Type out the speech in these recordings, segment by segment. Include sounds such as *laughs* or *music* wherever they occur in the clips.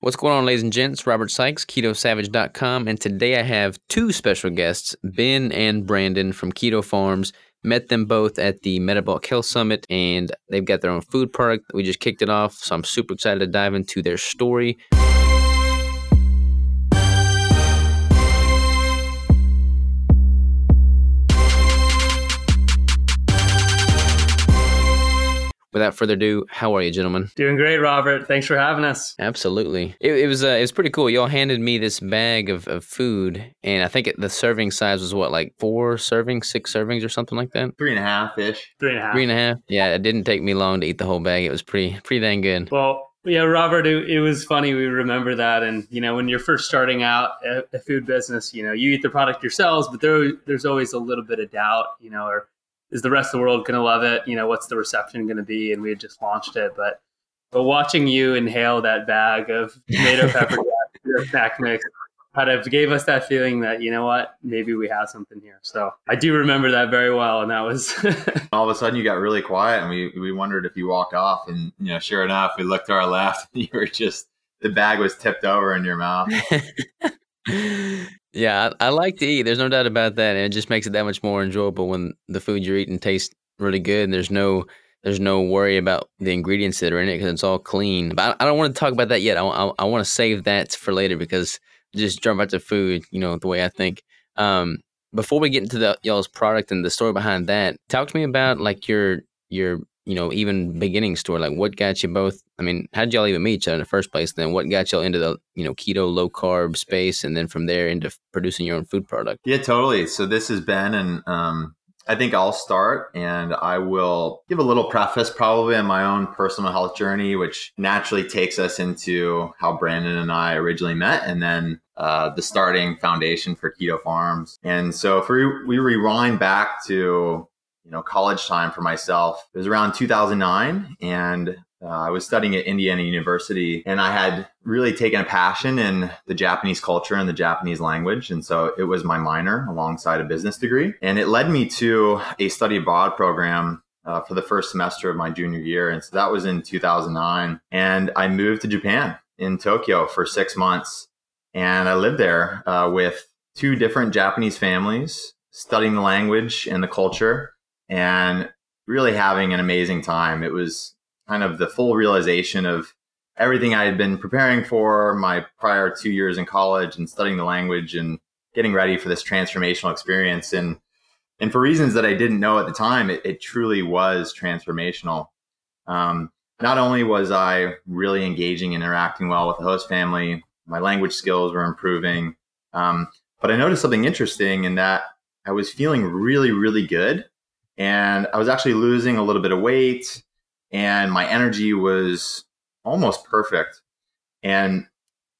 What's going on, ladies and gents? Robert Sykes, KetoSavage.com, and today I have two special guests, Ben and Brandon from Keto Farms. Met them both at the Metabolic Health Summit, and they've got their own food product. We just kicked it off, so I'm super excited to dive into their story. Without further ado, how are you, gentlemen? Doing great, Robert. Thanks for having us. Absolutely. It, it was uh, it was pretty cool. Y'all handed me this bag of, of food, and I think it, the serving size was what, like four servings, six servings, or something like that. Three and a half ish. Three and a half. Three and a half. Yeah, it didn't take me long to eat the whole bag. It was pretty pretty dang good. Well. Yeah, Robert, it, it was funny. We remember that. And, you know, when you're first starting out a, a food business, you know, you eat the product yourselves, but there, there's always a little bit of doubt, you know, or is the rest of the world going to love it? You know, what's the reception going to be? And we had just launched it, but but watching you inhale that bag of tomato *laughs* pepper snack mix kind of gave us that feeling that you know what maybe we have something here so i do remember that very well and that was *laughs* all of a sudden you got really quiet and we, we wondered if you walked off and you know sure enough we looked to our left *laughs* and you were just the bag was tipped over in your mouth Yeah, I, I, like to eat. There's no doubt about that, and it just makes it that much more enjoyable when the food you're eating tastes really good. And there's no there's no worry about the ingredients that are in it because it's all clean. But I, I, don't want to talk about that yet. I, I, I want to save that for later because just jump out to food, you know, the way I think. Um, before we get into the y'all's product and the story behind that, talk to me about like your your you know, even beginning story? Like, what got you both? I mean, how did y'all even meet each other in the first place? Then, what got y'all into the you know keto, low carb space, and then from there into producing your own food product? Yeah, totally. So this is Ben, and um, I think I'll start, and I will give a little preface, probably on my own personal health journey, which naturally takes us into how Brandon and I originally met, and then uh, the starting foundation for Keto Farms. And so, if we, we rewind back to you know college time for myself. It was around 2009, and uh, I was studying at Indiana University, and I had really taken a passion in the Japanese culture and the Japanese language, and so it was my minor alongside a business degree, and it led me to a study abroad program. Uh, for the first semester of my junior year. And so that was in 2009. And I moved to Japan in Tokyo for six months. And I lived there uh, with two different Japanese families, studying the language and the culture and really having an amazing time. It was kind of the full realization of everything I had been preparing for my prior two years in college and studying the language and getting ready for this transformational experience. And and for reasons that I didn't know at the time, it, it truly was transformational. Um, not only was I really engaging and interacting well with the host family, my language skills were improving, um, but I noticed something interesting in that I was feeling really, really good and I was actually losing a little bit of weight, and my energy was almost perfect. And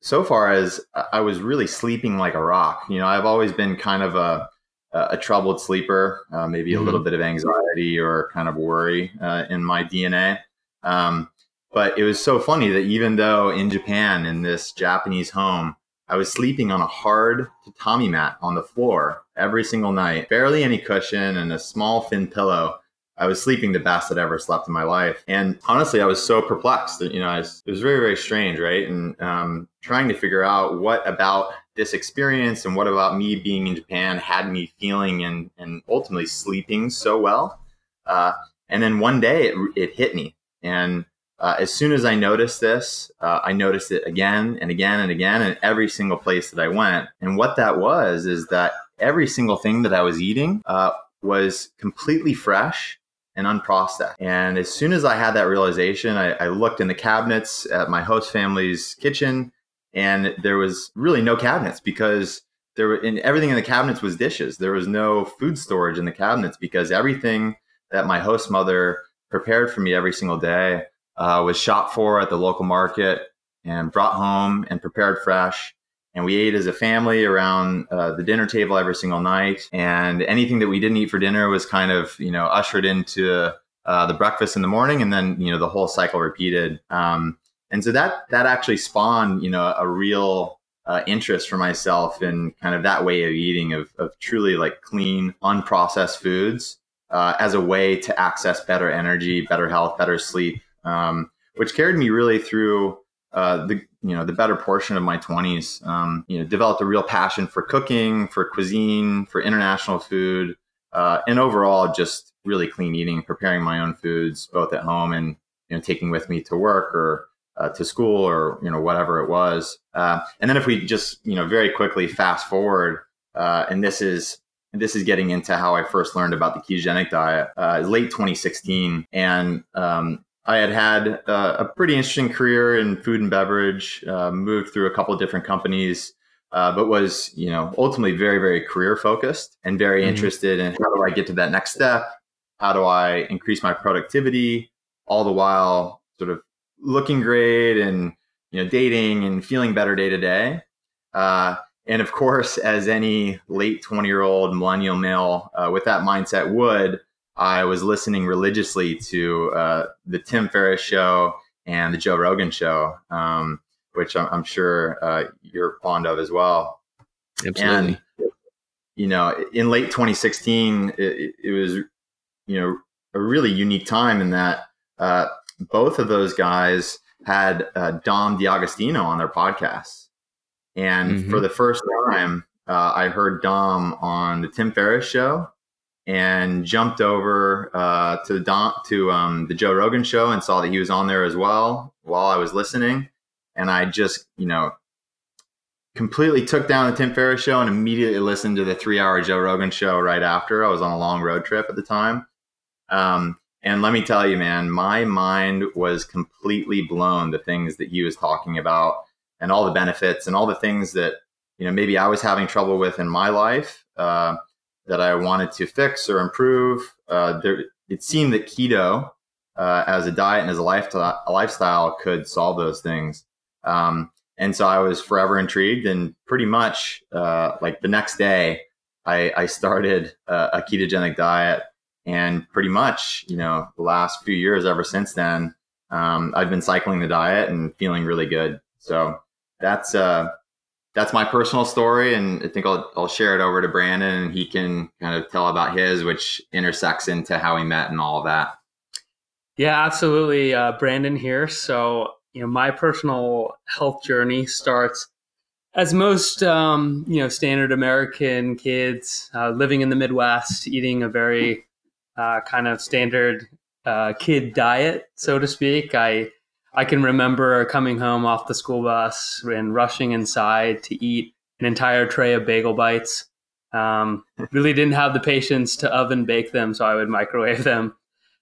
so far as I was really sleeping like a rock, you know, I've always been kind of a a troubled sleeper, uh, maybe mm-hmm. a little bit of anxiety or kind of worry uh, in my DNA. Um, but it was so funny that even though in Japan, in this Japanese home, I was sleeping on a hard tatami mat on the floor every single night, barely any cushion and a small thin pillow. I was sleeping the best I'd ever slept in my life. And honestly, I was so perplexed that, you know, was, it was very, very strange, right? And um, trying to figure out what about this experience and what about me being in Japan had me feeling and, and ultimately sleeping so well. Uh, and then one day it, it hit me. And uh, as soon as I noticed this, uh, I noticed it again and again and again in every single place that I went. And what that was is that every single thing that I was eating uh, was completely fresh and unprocessed. And as soon as I had that realization, I, I looked in the cabinets at my host family's kitchen, and there was really no cabinets because there were in everything in the cabinets was dishes. There was no food storage in the cabinets because everything that my host mother prepared for me every single day uh, was shot for at the local market and brought home and prepared fresh. And we ate as a family around uh, the dinner table every single night. And anything that we didn't eat for dinner was kind of, you know, ushered into uh, the breakfast in the morning, and then you know the whole cycle repeated. Um, and so that that actually spawned, you know, a real uh, interest for myself in kind of that way of eating of, of truly like clean, unprocessed foods uh, as a way to access better energy, better health, better sleep, um, which carried me really through uh, the you know the better portion of my 20s um, you know developed a real passion for cooking for cuisine for international food uh, and overall just really clean eating preparing my own foods both at home and you know taking with me to work or uh, to school or you know whatever it was uh, and then if we just you know very quickly fast forward uh, and this is this is getting into how I first learned about the ketogenic diet. Uh, late 2016, and um, I had had uh, a pretty interesting career in food and beverage. Uh, moved through a couple of different companies, uh, but was you know ultimately very very career focused and very mm-hmm. interested in how do I get to that next step? How do I increase my productivity? All the while, sort of looking great and you know dating and feeling better day to day. Uh, and of course, as any late 20 year old millennial male uh, with that mindset would, I was listening religiously to uh, the Tim Ferriss show and the Joe Rogan show, um, which I'm, I'm sure uh, you're fond of as well. Absolutely. And, you know, in late 2016, it, it was, you know, a really unique time in that uh, both of those guys had uh, Dom D'Agostino on their podcasts. And mm-hmm. for the first time, uh, I heard Dom on the Tim Ferriss show and jumped over uh, to the Dom, to um, the Joe Rogan show and saw that he was on there as well while I was listening. And I just, you know, completely took down the Tim Ferriss show and immediately listened to the three hour Joe Rogan show right after. I was on a long road trip at the time. Um, and let me tell you, man, my mind was completely blown. The things that he was talking about and all the benefits and all the things that you know maybe I was having trouble with in my life uh, that I wanted to fix or improve. Uh, there, it seemed that keto uh, as a diet and as a lifestyle, a lifestyle could solve those things. Um, and so I was forever intrigued, and pretty much uh, like the next day, I, I started a, ketogenic diet, and pretty much you know the last few years ever since then, um, I've been cycling the diet and feeling really good. So that's uh, that's my personal story, and I think I'll I'll share it over to Brandon, and he can kind of tell about his, which intersects into how we met and all of that. Yeah, absolutely, uh, Brandon here. So you know, my personal health journey starts as most um, you know standard American kids uh, living in the Midwest, eating a very uh, kind of standard uh, kid diet, so to speak. I I can remember coming home off the school bus and rushing inside to eat an entire tray of bagel bites. Um, *laughs* really didn't have the patience to oven bake them, so I would microwave them.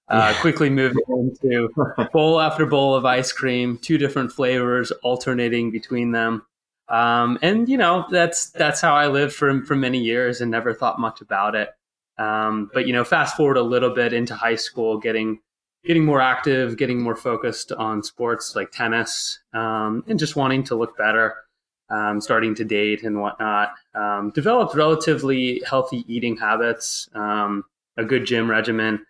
Uh, yeah. Quickly moving *laughs* into bowl after bowl of ice cream, two different flavors alternating between them. Um, and you know that's that's how I lived for for many years and never thought much about it. Um, but you know, fast forward a little bit into high school, getting getting more active, getting more focused on sports like tennis, um, and just wanting to look better, um, starting to date and whatnot. Um, developed relatively healthy eating habits, um, a good gym regimen,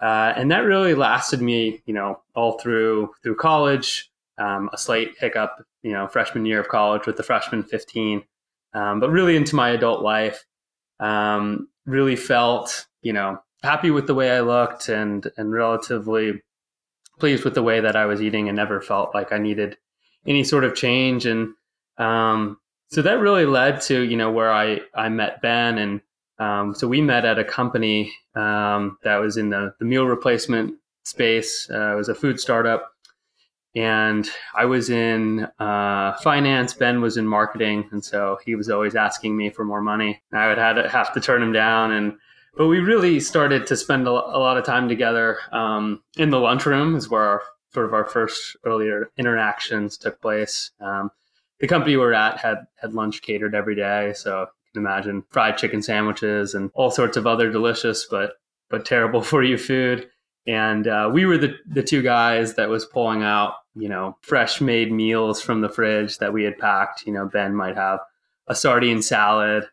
uh, and that really lasted me, you know, all through through college. Um, a slight hiccup, you know, freshman year of college with the freshman 15, um, but really into my adult life. really felt, you know, happy with the way I looked and and relatively pleased with the way that I was eating and never felt like I needed any sort of change and um, so that really led to you know where I I met Ben and um, so we met at a company um, that was in the the meal replacement space. Uh, it was a food startup, and I was in uh, finance. Ben was in marketing, and so he was always asking me for more money. I would have to, have to turn him down and but we really started to spend a, lot of time together um, in the lunchroom is where our sort of our first earlier interactions took place. Um, the company we're at had had lunch catered every day. So you can imagine fried chicken sandwiches and all sorts of other delicious but but terrible *laughs* for you food. And uh, we were the, the two guys that was pulling out you know fresh made meals from the fridge that we had packed. You know ben might have a sardine salad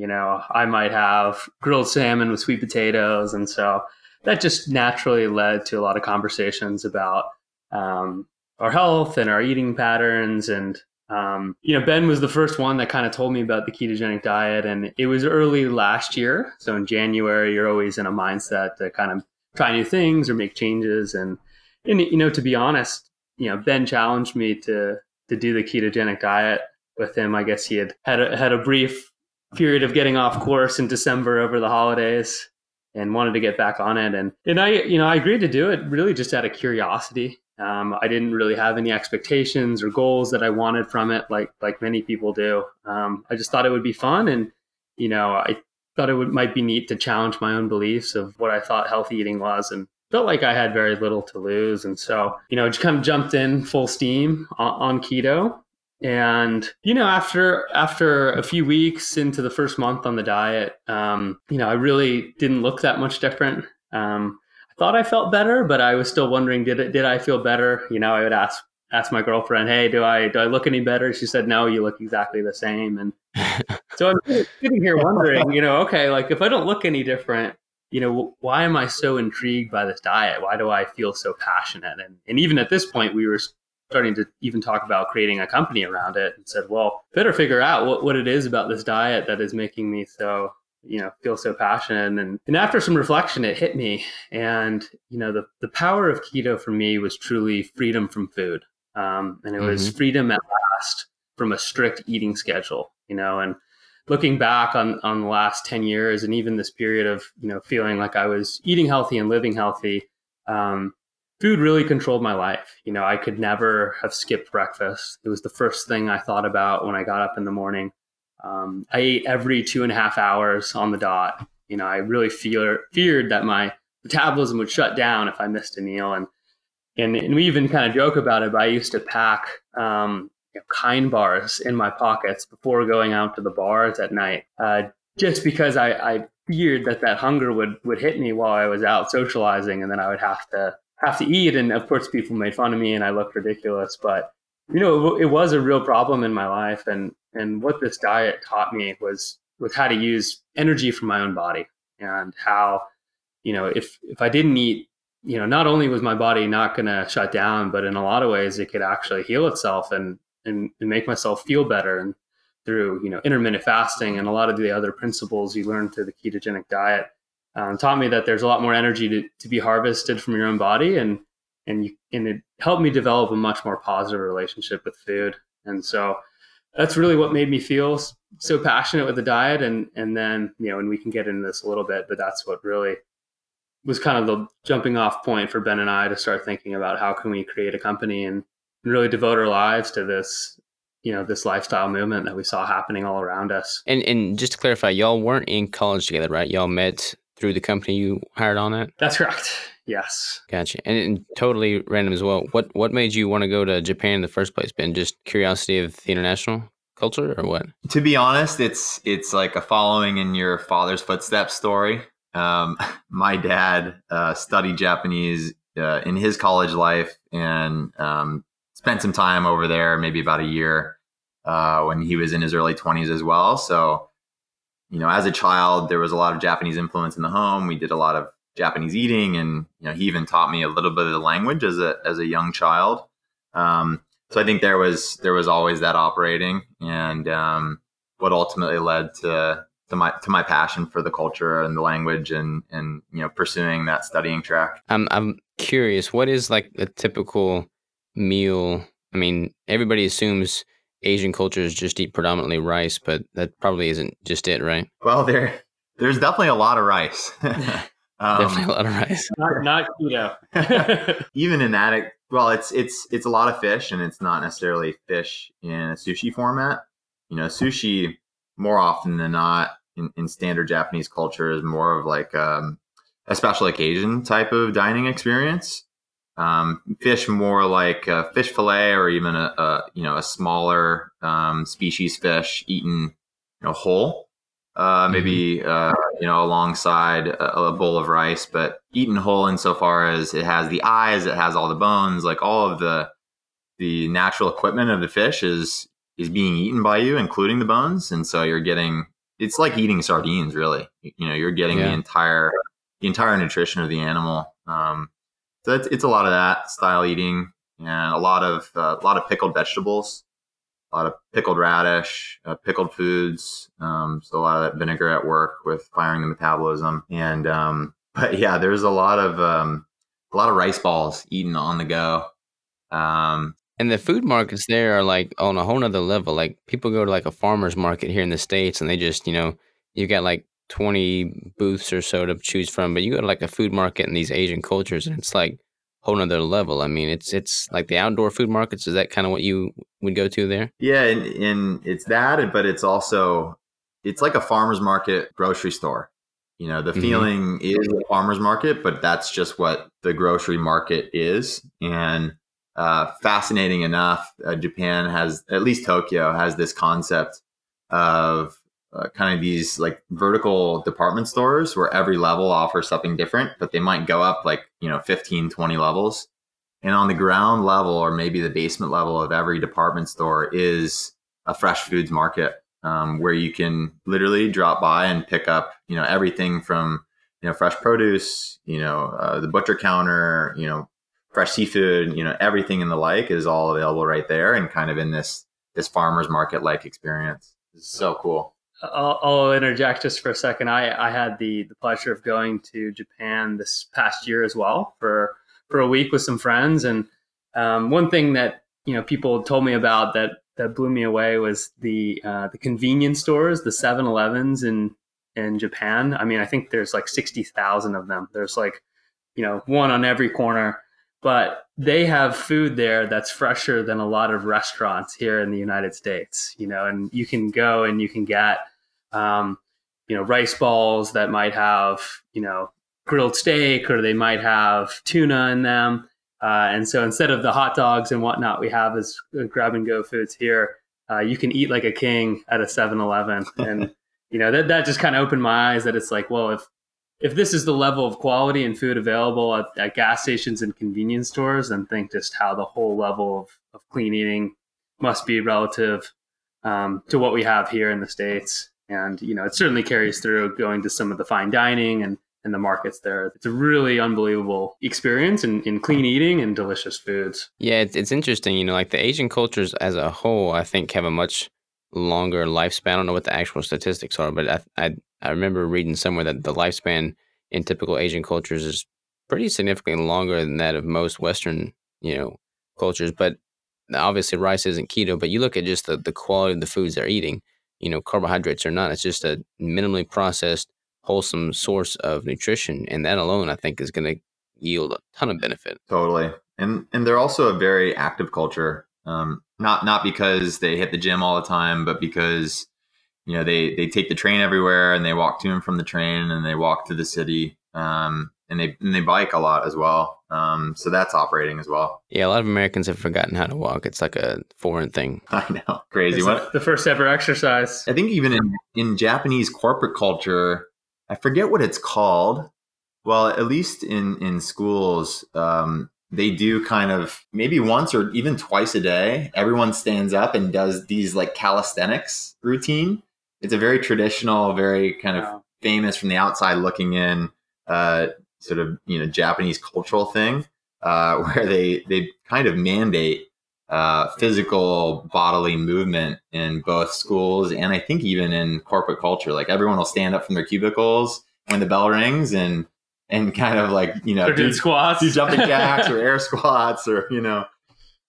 you know, I might have grilled salmon with sweet potatoes. And so that just naturally led to a lot of conversations about um, our health and our eating patterns. And, um, you know, Ben was the first one that kind of told me about the ketogenic diet. And it was early last year. So in January, you're always in a mindset to kind of try new things or make changes. And, and you know, to be honest, you know, Ben challenged me to to do the ketogenic diet with him. I guess he had had a, had a brief period of getting off course in December over the holidays and wanted to get back on it. And and I you know I agreed to do it really just out of curiosity. Um, I didn't really have any expectations or goals that I wanted from it, like like many people do. Um, I just thought it would be fun, and you know I thought it would might be neat to challenge my own beliefs of what I thought healthy eating was, and felt like I had very little to lose. And so you know just kind of jumped in full steam on, on keto and you know after after a few weeks into the first month on the diet um, you know i really didn't look that much different. Um, i thought i felt better but i was still wondering did it did i feel better? You know i would ask ask my girlfriend hey do i do i look any better? She said no you look exactly the same. And *laughs* so i'm sitting here wondering you know okay like if i don't look any different you know why am i so intrigued by this diet? Why do i feel so passionate? And, and even at this point we were starting to even talk about creating a company around it and said, well, better figure out what, what it is about this diet that is making me so, you know, feel so passionate. And, and after some reflection, it hit me. And, you know, the, the power of keto for me was truly freedom from food. Um, and it was mm-hmm. freedom at last from a strict eating schedule, you know, and looking back on, on the last 10 years and even this period of, you know, feeling like I was eating healthy and living healthy, um, food really controlled my life. You know, I could never have skipped breakfast. It was the first thing I thought about when I got up in the morning. Um, I ate every two and a half hours on the dot. You know, I really fear, feared that my metabolism would shut down if I missed a meal. And, and, and we even kind of joke about it, but I used to pack um, you know, kind bars in my pockets before going out to the bars at night, uh, just because I, I feared that that hunger would, would hit me while I was out socializing and then I would have to have to eat. And of course, people made fun of me and I looked ridiculous. But you know, it, it was a real problem in my life. And and what this diet taught me was was how to use energy from my own body and how you know if if I didn't eat you know not only was my body not going to shut down but in a lot of ways it could actually heal itself and, and and make myself feel better and through you know intermittent fasting and a lot of the other principles you learn through the ketogenic diet um, taught me that there's a lot more energy to, to be harvested from your own body and and you, and it helped me develop a much more positive relationship with food and so that's really what made me feel so passionate with the diet and and then you know and we can get into this a little bit but that's what really was kind of the jumping off point for Ben and I to start thinking about how can we create a company and, and really devote our lives to this you know this lifestyle movement that we saw happening all around us. And and just to clarify, y'all weren't in college together, right? Y'all met through the company you hired on it? That's correct. Yes. Gotcha. And, and totally random as well. What what made you want to go to Japan in the first place? Ben, just curiosity of the international culture, or what? To be honest, it's it's like a following in your father's footsteps story. Um, *laughs* my dad uh, studied Japanese uh, in his college life and um, spent some time over there, maybe about a year uh, when he was in his early twenties as well. So you know, as a child, there was a lot of Japanese influence in the home. We did a lot of Japanese eating, and you know, he even taught me a little bit of the language as a as a young child. Um, so I think there was there was always that operating, and um, what ultimately led to to my to my passion for the culture and the language, and and you know, pursuing that studying track. I'm I'm curious, what is like a typical meal? I mean, everybody assumes Asian cultures just eat predominantly rice, but that probably isn't just it, right? Well, there there's definitely a lot of rice. *laughs* um, definitely a lot of rice. *laughs* Not, not keto. *laughs* even in that, well, it's it's it's a lot of fish, and it's not necessarily fish in a sushi format. You know, sushi more often than not in, in standard Japanese culture is more of like um, a special occasion type of dining experience. Um, fish more like a fish fillet or even a, a you know a smaller um, species fish eaten you know whole. Uh, mm-hmm. maybe uh, you know alongside a, a, bowl of rice, but eaten whole insofar as it has the eyes, it has all the bones, like all of the the natural equipment of the fish is is being eaten by you, including the bones, and so you're getting it's like eating sardines, really. You know, you're getting yeah. the entire the entire nutrition of the animal. Um, so it's, it's a lot of that style eating and a lot of uh, a lot of pickled vegetables, a lot of pickled radish, uh, pickled foods. Um, so a lot of that vinegar at work with firing the metabolism. And um, *laughs* but yeah, there's a lot of um, a lot of rice balls eaten on the go. Um, And the food markets there are like on a whole nother level. Like people go to like a farmer's market here in the States and they just, you know, you got like 20 booths or so to choose from, but you go to like a food market in these Asian cultures and it's like whole nother level. I mean, it's, it's like the outdoor food markets. Is that kind of what you would go to there? yeah, and, and it's that, but it's also it's like a farmer's market grocery store. You know, the Mhm. feeling is a farmer's market, but that's just what the grocery market is. And uh, fascinating enough, uh, Japan has, at least Tokyo, has this concept of uh, kind of these like vertical department stores where every level offers something different, but they might go up like, you know, 15, 20 levels. And on the ground level, or maybe the basement level of every department store, is a fresh foods market um, where you can literally drop by and pick up, you know, everything from, you know, fresh produce, you know, uh, the butcher counter, you know, fresh seafood, you know, everything and the like is all available right there, and kind of in this this farmers market like experience. It's so cool. I'll, I'll interject just for a second. I, I had the, the pleasure of going to Japan this past year as well for for a week with some friends, and um, one thing that you know people told me about that that blew me away was the uh, the convenience stores, the 7-Elevens in in Japan. I mean, I think there's like sixty thousand of them. There's like you know one on every corner, but they have food there that's fresher than a lot of restaurants here in the United States. You know, and you can go and you can get um, you know rice balls that might have you know grilled steak or they might have tuna in them. Uh, and so instead of the hot dogs and whatnot we have as grab and go foods here, uh, you can eat like a king at a 7-Eleven. And, *laughs* you know, that, that just kind of opened my eyes that it's like, well, if, if this is the level of quality and food available at, at gas stations and convenience stores, then think just how the whole level of, of clean eating must be relative um, to what we have here in the States. And, you know, it certainly carries through going to some of the fine dining and, and the markets there. It's a really unbelievable experience in, in clean eating and delicious foods. Yeah, it's, it's interesting. You know, like the Asian cultures as a whole, I think have a much longer lifespan. I don't know what the actual statistics are, but I, I, I remember reading somewhere that the lifespan in typical Asian cultures is pretty significantly longer than that of most Western, you know, cultures. But obviously, rice isn't keto. But you look at just the, the quality of the foods they're eating. You know, carbohydrates or not, it's just a minimally processed, wholesome source of nutrition, and that alone, I think, is going to yield a ton of benefit. Totally, and and they're also a very active culture. Um, not not because they hit the gym all the time, but because you know they they take the train everywhere and they walk to and from the train and they walk to the city. Um, and they and they bike a lot as well. Um, so that's operating as well. Yeah, a lot of Americans have forgotten how to walk. It's like a foreign thing. *laughs* I know, crazy. It's What the first ever exercise. I think even in in Japanese corporate culture, I forget what it's called. Well, at least in in schools, um, they do kind of maybe once or even twice a day. Everyone stands up and does these like calisthenics routine. It's a very traditional, very kind of Wow. famous from the outside looking in, uh, sort of you know Japanese cultural thing, uh, *laughs* where they they kind of mandate uh, physical bodily movement in both schools and I think even in corporate culture. Like everyone will stand up from their cubicles when the bell rings and and kind of like you know They're doing do, squats. do jumping jacks or *laughs* air squats or you know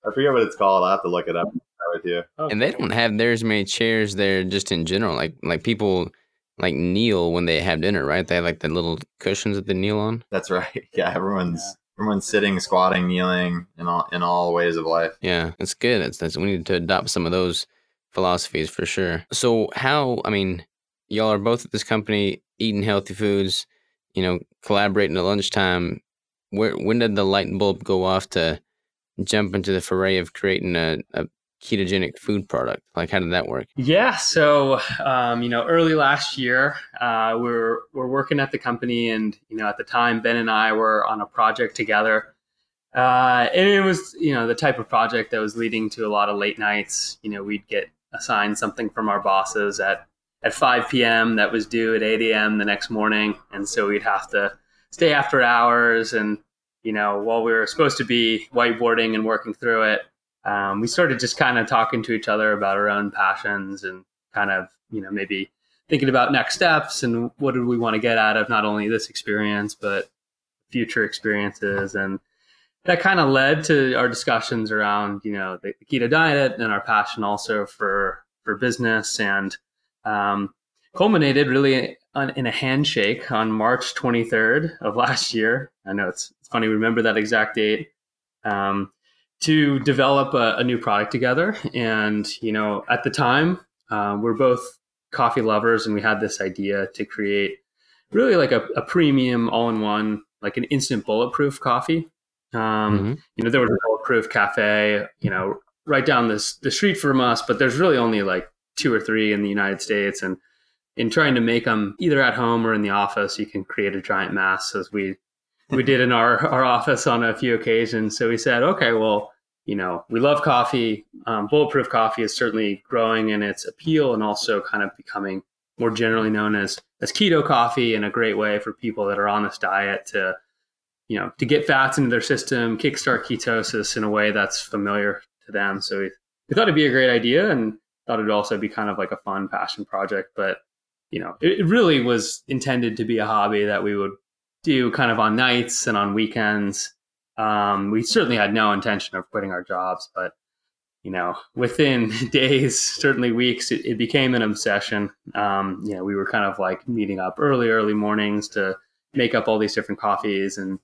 I forget what it's called. I'll have to look it up with you. Oh. And they don't have there as many chairs there just in general. Like like people like kneel when they have dinner, right? They have like the little cushions that they kneel on. That's right. *laughs* Yeah, everyone's everyone's sitting, squatting, kneeling in all in all ways of life. Yeah, it's good. It's, that's we need to adopt some of those philosophies for sure. So how? I mean, y'all are both at this company eating healthy foods. You know, collaborating at lunchtime. Where when did the light bulb go off to jump into the foray of creating a, a ketogenic food product? Like, how did that work? Yeah, so um, you know, early last year, uh, we were we're working at the company, and you know, at the time, Ben and I were on a project together, uh, and it was you know the type of project that was leading to a lot of late nights. You know, we'd get assigned something from our bosses at at 5 p.m. that was due at 8 a.m. the next morning, and so we'd have to stay after hours, and you know, while we were supposed to be whiteboarding and working through it um, we started just kind of talking to each other about our own passions and kind of you know maybe thinking about next steps and what did we want to get out of not only this experience but future experiences and that kind of led to our discussions around you know the, the keto diet and our passion also for for business and um, culminated really on, in a handshake on March 23rd of last year. I know it's, it's funny, remember that exact date. Um, to develop a, a, new product together. And, you know, at the time, uh, we're both coffee lovers and we had this idea to create really like a, a premium all in one, like an instant bulletproof coffee. Um, mm-hmm. You know, there was a bulletproof cafe, you know, right down this the street from us, but there's really only like two or three in the United States. And in trying to make them either at home or in the office, you can create a giant mass as we we *laughs* did in our our office on a few occasions. So we said, okay, well, you know, we love coffee. Um, bulletproof coffee is certainly growing in its appeal and also kind of becoming more generally known as as keto coffee and a great way for people that are on this diet to you know to get fats into their system kickstart ketosis in a way that's familiar to them so we, we thought it'd be a great idea and thought it'd also be kind of like a fun passion project but you know it, it really was intended to be a hobby that we would do kind of on nights and on weekends um, we certainly had no intention of quitting our jobs but you know, within *laughs* days, certainly weeks, it, it became an obsession. Um, you know, we were kind of like meeting up early, early mornings to make up all these different coffees and,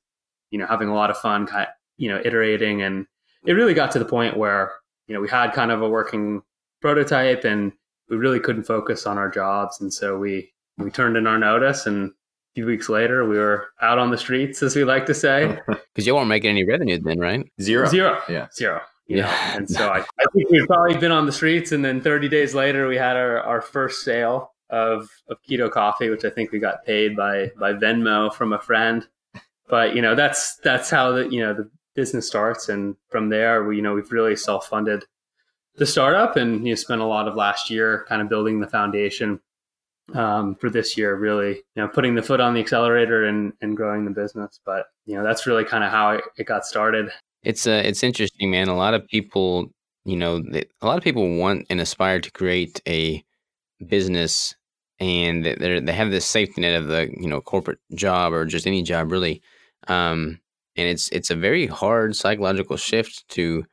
you know, having a lot of fun, kind of, you know, iterating. And it really got to the point where, you know, we had kind of a working prototype and we really couldn't focus on our jobs. And so we, we turned in our notice and a few weeks later we were out on the streets, as we like to say. *laughs* Because you weren't making any revenue then, right? Zero. Zero. Yeah. Zero yeah. Know? And so I, I think we've probably been on the streets, and then 30 days later, we had our, our first sale of, of keto coffee, which I think we got paid by by Venmo from a friend. But you know, that's that's how the you know the business starts, and from there, we you know we've really self funded the startup, and you know, spent a lot of last year kind of building the foundation um, for this year, really, you know, putting the foot on the accelerator and, and growing the business. But, you know, that's really kind of how it, got started. It's uh, it's interesting, man. A lot of people, you know, a lot of people want and aspire to create a business, and they they have this safety net of the you know corporate job or just any job really, um, and it's it's a very hard psychological shift to,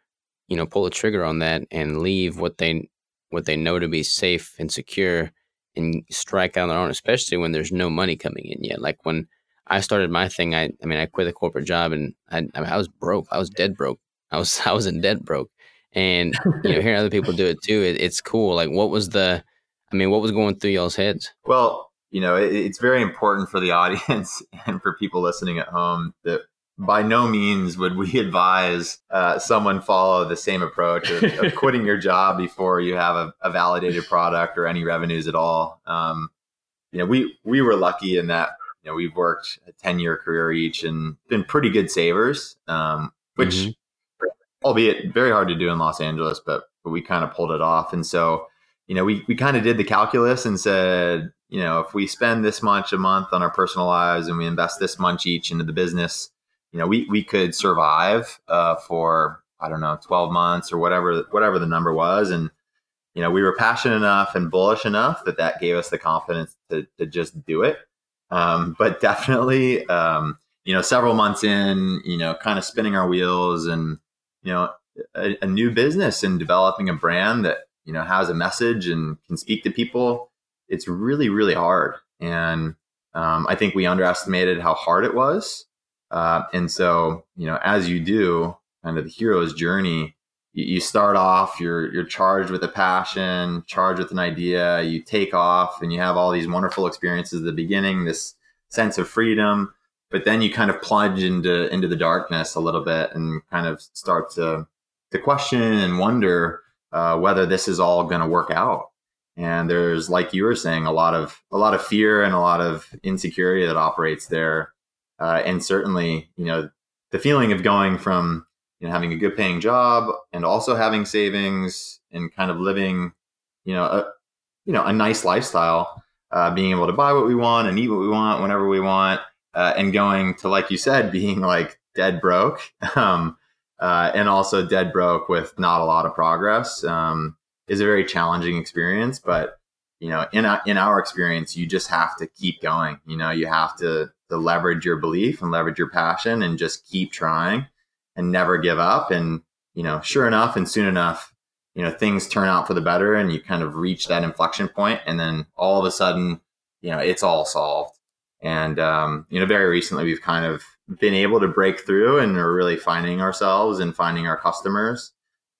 you know, pull a trigger on that and leave what they what they know to be safe and secure and strike out on their own, especially when there's no money coming in yet. Like when I started my thing. I, I mean, I quit a corporate job and I, I, mean, I was broke. I was dead broke. I was, *laughs* I was in debt broke. And, you know, *laughs* hearing other people do it too, it, it's cool. Like, what was the, I mean, what was going through y'all's heads? Well, you know, it, it's very important for the *laughs* audience and for people listening at home that by no means would we *laughs* advise uh, someone follow the same approach of, of *laughs* quitting your job before you have a, a, validated product or any revenues at all. Um, you know, we we were lucky in that you know, we've worked a 10 year career each and been pretty good savers, um, which, mm-hmm. albeit very hard to do in Los Angeles, but, but we kind of pulled it off. And so, you know, we, we kind of did the calculus and said, you know, if we spend this much a month on our personal lives and we invest this much each into the business, you know, we, we could survive uh, for, I don't know, 12 months or whatever, whatever the number was. And, you know, we were passionate enough and bullish enough that that gave us the confidence to, to just do it. Um, but *laughs* definitely, um, you know, several months in, you know, kind of spinning our wheels and, you know, a, a, new business and developing a brand that, you know, has a message and can speak to people, it's really, really hard. And um, I think we underestimated how hard it was. Uh, and so, you know, as you do kind of the hero's journey, you, start off you're you're charged with a passion charged with an idea you take off and you have all these wonderful experiences at the beginning this sense of freedom but then you kind of plunge into into the darkness a little bit and kind of start to to question and wonder uh, whether this is all going to work out. And there's like you were saying a lot of a lot of fear and a lot of insecurity that operates there uh, and certainly you know the feeling of going from you know, having a good paying job and also having savings and kind of living, you know, a, you know, a nice lifestyle, uh, being able to buy what we want and eat what we want whenever we want, uh, and going to, like you said, *laughs* being like dead broke, um, uh, and also dead broke with not a lot of progress, um, is a very challenging experience. But you know, in a, in our experience, you just have to keep going. You know, you have to to leverage your belief and leverage your passion and just keep trying and never give up. And, you know, sure enough and soon enough, you know, things turn out for the better and you kind of reach that inflection point and then all of a sudden, you know, it's all solved. And, um, you know, very recently we've kind of been able to break through and we're really finding ourselves and finding our customers.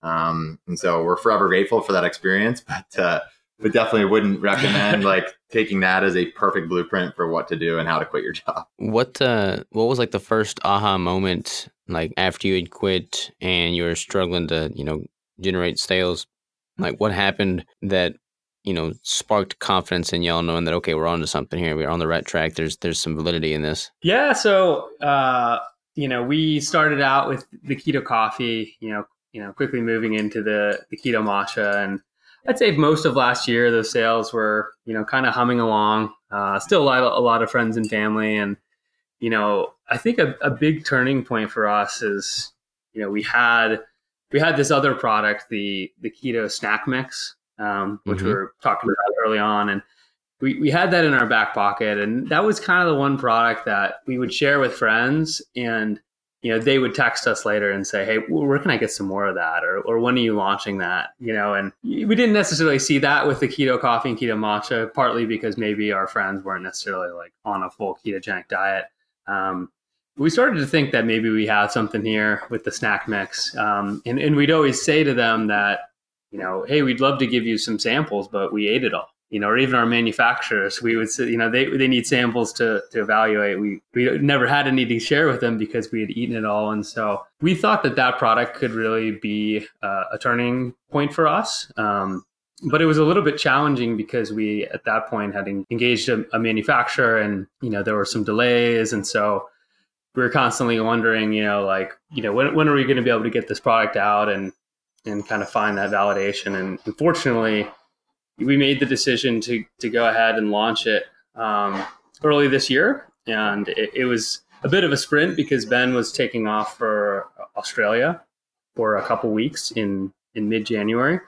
Um, and so we're forever grateful for that experience, *laughs* but, uh, but definitely wouldn't recommend *laughs* like taking that as a perfect blueprint for what to do and how to quit your job. What uh what was like the first aha moment like after you had quit and you were struggling to, you know, generate sales? Like what happened that, you know, sparked confidence in y'all knowing that okay, we're on to something here. We're on the right track. There's there's some validity in this. Yeah, so uh you know, we started out with the keto coffee, you know, you know, quickly moving into the the keto matcha and I'd say most of last year, those sales were, you know, kind of humming along. Uh, still a lot, of, a lot of friends and family. And, you know, I think a, a big turning point for us is, you know, we had, we had this other product, the, the keto snack mix, um, which mm-hmm. we were talking about early on. And we, we had that in our back pocket. And that was kind of the one product that we would share with friends. And you know, they would text us later and say, "Hey, where can I get some more of that?" or "Or when are you launching that?" You know, and we didn't necessarily see that with the keto coffee and keto matcha, partly because maybe our friends weren't necessarily like on a full ketogenic diet. Um, we started to think that maybe we had something here with the snack mix, um, and and we'd always say to them that, you know, "Hey, we'd love to give you some samples, but we ate it all." You know, or even our manufacturers, we would say, you know, they, they need samples to, to evaluate. We, we never had any to share with them because we had eaten it all. And so we thought that that product could really be uh, a turning point for us. Um, but it was a little bit challenging because we at that point had engaged a, a manufacturer and, you know, there were some delays. And so we were constantly wondering, you know, like, you know, when, when are we going to be able to get this product out and, and kind of find that validation. And unfortunately, we made the decision to to go ahead and launch it um, early this year, and it, it, was a bit of a sprint because Ben was taking off for Australia for a couple weeks in in mid January.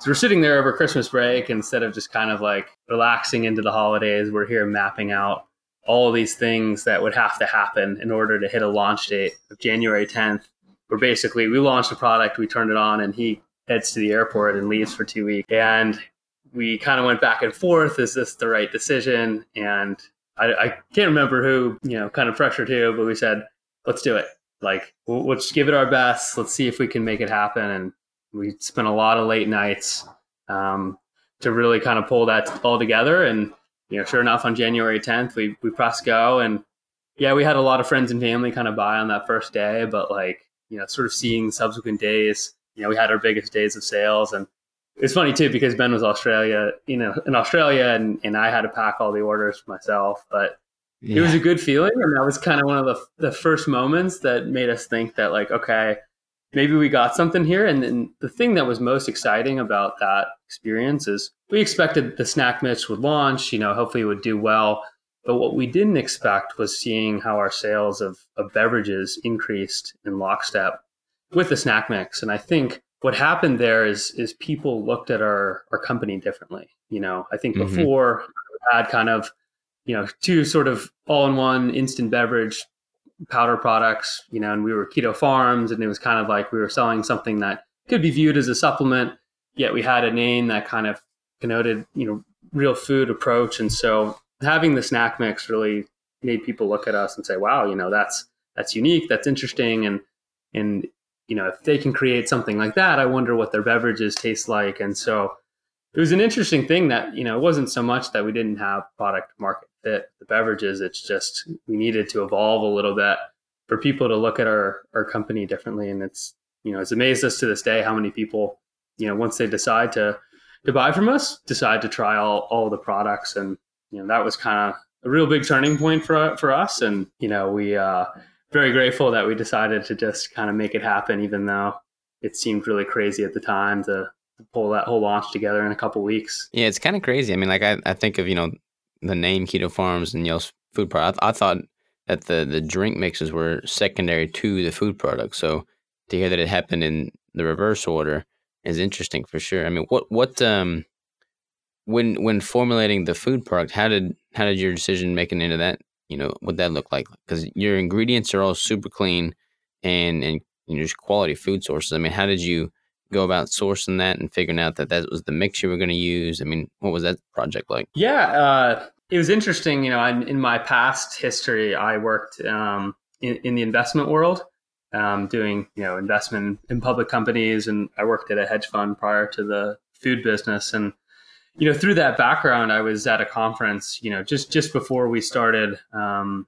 So we're sitting there over Christmas break instead of just kind of like relaxing into the holidays. We're here mapping out all of these things that would have to happen in order to hit a launch date of January 10th. Where basically we launched the product, we turned it on, and he heads to the airport and leaves for two weeks. And we kind of went back and forth. Is this the right decision? And I, I can't remember who, you know, kind of pressured who, but we said, let's do it. Like, we'll, let's give it our best. Let's see if we can make it happen. And we spent a lot of late nights um, to really kind of pull that all together. And, you know, sure enough, on January 10th, we, we pressed go. And yeah, we had a lot of friends and family kind of buy on that first day, but like, you know, sort of seeing subsequent days, you know, we had our biggest days of sales and it's funny too because Ben was Australia, you know, in Australia, and and I had to pack all the orders myself. But yeah. it was a good feeling, and that was kind of one of the the first moments that made us think that like, okay, maybe we got something here. And then the thing that was most exciting about that experience is we expected the snack mix would launch, you know, hopefully it would do well. But what we didn't expect was seeing how our sales of, of beverages increased in lockstep with the snack mix. And I think what happened there is is people looked at our our company differently. You know, I think mm-hmm. before we had kind of you know two sort of all in one instant beverage powder products. You know, and we were Keto Farms, and it was kind of like we were selling something that could be viewed as a supplement. Yet we had a name that kind of connoted you know real food approach, and so having the snack mix really made people look at us and say, "Wow, you know, that's that's unique, that's interesting," and and you know, if they can create something like that, I wonder what their beverages taste like. And so it was an interesting thing that, you know, it wasn't so much that we didn't have product market fit the beverages. It's just we needed to evolve a little bit for people to look at our, our company differently. And it's, you know, it's amazed us to this day how many people, you know, once they decide to to buy from us, decide to try all, all the products. And, you know, that was kind of a real big turning point for for us. And, you know, we uh very grateful that we decided to just kind of make it happen, even though it seemed really crazy at the time to, to pull that whole launch together in a couple weeks. Yeah, it's kind of crazy. I mean, like I, I think of you know the name Keto Farms and y'all's food product. I, I thought that the the drink mixes were secondary to the food product. So to hear that it happened in the reverse order is interesting for sure. I mean, what what um when when formulating the food product, how did how did your decision making into that you know what that look like because your ingredients are all super clean and and you just quality food sources. I mean, how did you go about sourcing that and figuring out that that was the mix you were going to use? I mean, what was that project like? Yeah, uh, it was interesting. You know, in, in, my past history, I worked um, in, in, the investment world, um, doing you know investment in public companies, and I worked at a hedge fund prior to the food business. And you know, through that background, I was at a conference. You know, just just before we started um,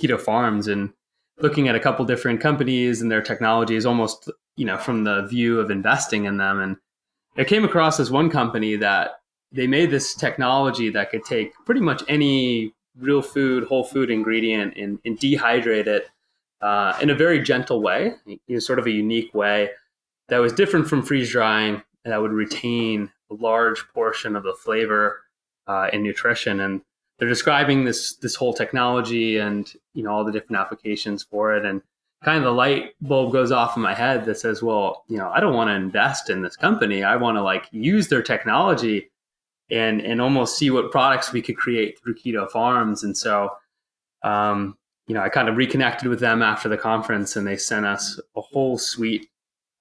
Keto Farms, and looking at a couple different companies and their technologies, almost you know from the view of investing in them. And I came across this one company that they made this technology that could take pretty much any real food, whole food ingredient and, and dehydrate it uh, in a very gentle way, you know, sort of a unique way that was different from freeze drying and that would retain large portion of the flavor uh, and nutrition. And they're describing this this whole technology and you know all the different applications for it. And kind of the light bulb goes off in my head that says, well, you know, I don't want to invest in this company. I want to like use their technology and and almost see what products we could create through Keto Farms. And so, um, you know, I kind of reconnected with them after the conference, and they sent us a whole suite